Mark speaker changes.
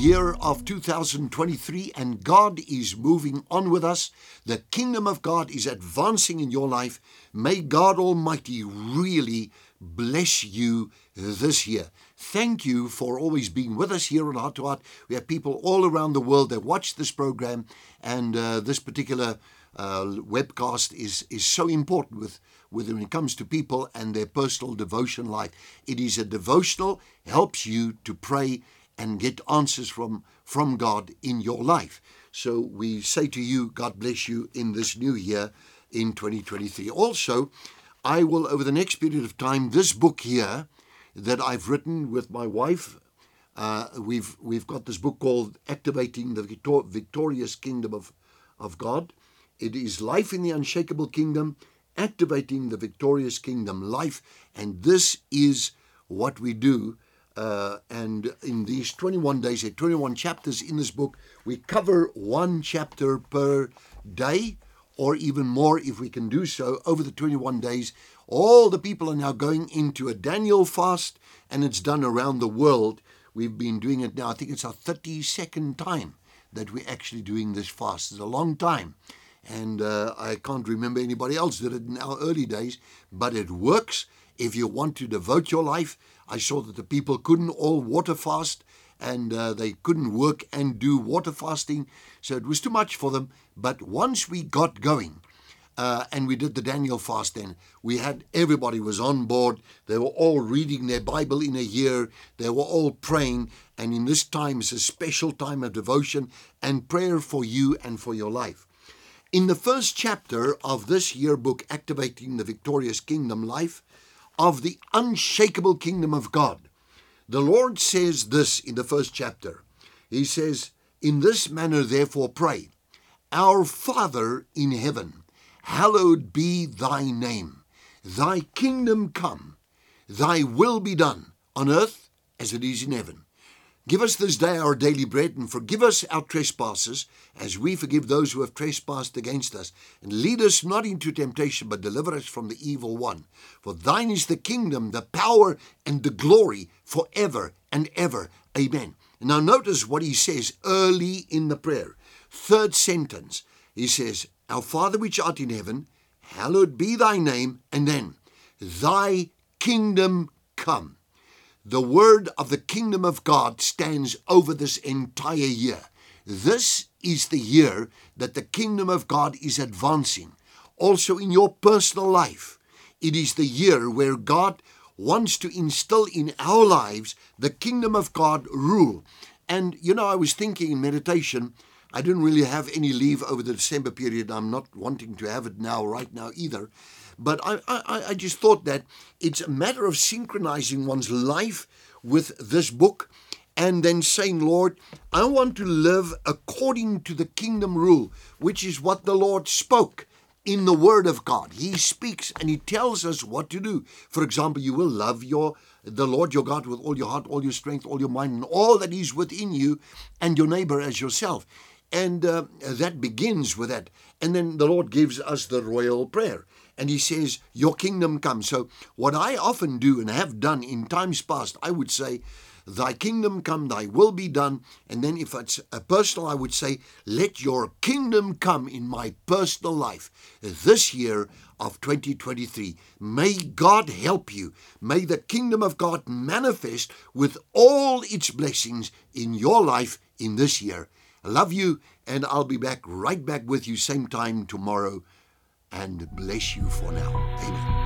Speaker 1: year of 2023, and God is moving on with us. The kingdom of God is advancing in your life. May God Almighty really bless you this year. Thank you for always being with us here on Heart to Heart. We have people all around the world that watch this program, and uh, this particular uh, webcast is is so important with, with when it comes to people and their personal devotion life. It is a devotional helps you to pray and get answers from from God in your life. So we say to you, God bless you in this new year in 2023. Also, I will over the next period of time this book here that I've written with my wife. Uh, we've we've got this book called Activating the Victor- Victorious Kingdom of of God. It is life in the unshakable kingdom, activating the victorious kingdom life, and this is what we do. Uh, and in these 21 days, 21 chapters in this book, we cover one chapter per day, or even more if we can do so over the 21 days all the people are now going into a Daniel fast, and it's done around the world. We've been doing it now, I think it's our 32nd time that we're actually doing this fast. It's a long time. And uh, I can't remember anybody else did it in our early days, but it works. If you want to devote your life, I saw that the people couldn't all water fast and uh, they couldn't work and do water fasting. So it was too much for them. But once we got going, uh, and we did the Daniel fast then. We had everybody was on board. They were all reading their Bible in a year. They were all praying. And in this time is a special time of devotion and prayer for you and for your life. In the first chapter of this year book, Activating the Victorious Kingdom Life, of the unshakable kingdom of God, the Lord says this in the first chapter. He says, In this manner, therefore, pray, Our Father in heaven Hallowed be thy name. Thy kingdom come. Thy will be done on earth as it is in heaven. Give us this day our daily bread and forgive us our trespasses as we forgive those who have trespassed against us. And lead us not into temptation, but deliver us from the evil one. For thine is the kingdom, the power, and the glory forever and ever. Amen. Now notice what he says early in the prayer. Third sentence. He says, our Father which art in heaven, hallowed be thy name, and then, thy kingdom come. The word of the kingdom of God stands over this entire year. This is the year that the kingdom of God is advancing. Also in your personal life, it is the year where God wants to instill in our lives the kingdom of God rule. And you know, I was thinking in meditation, I didn't really have any leave over the December period. I'm not wanting to have it now, right now either. But I, I, I just thought that it's a matter of synchronizing one's life with this book and then saying, Lord, I want to live according to the kingdom rule, which is what the Lord spoke in the Word of God. He speaks and He tells us what to do. For example, you will love your the Lord your God with all your heart, all your strength, all your mind, and all that is within you, and your neighbor as yourself. And uh, that begins with that. And then the Lord gives us the royal prayer. And He says, Your kingdom come. So, what I often do and have done in times past, I would say, Thy kingdom come, thy will be done. And then, if it's a personal, I would say, Let your kingdom come in my personal life this year of 2023. May God help you. May the kingdom of God manifest with all its blessings in your life in this year. Love you, and I'll be back right back with you same time tomorrow. And bless you for now. Amen.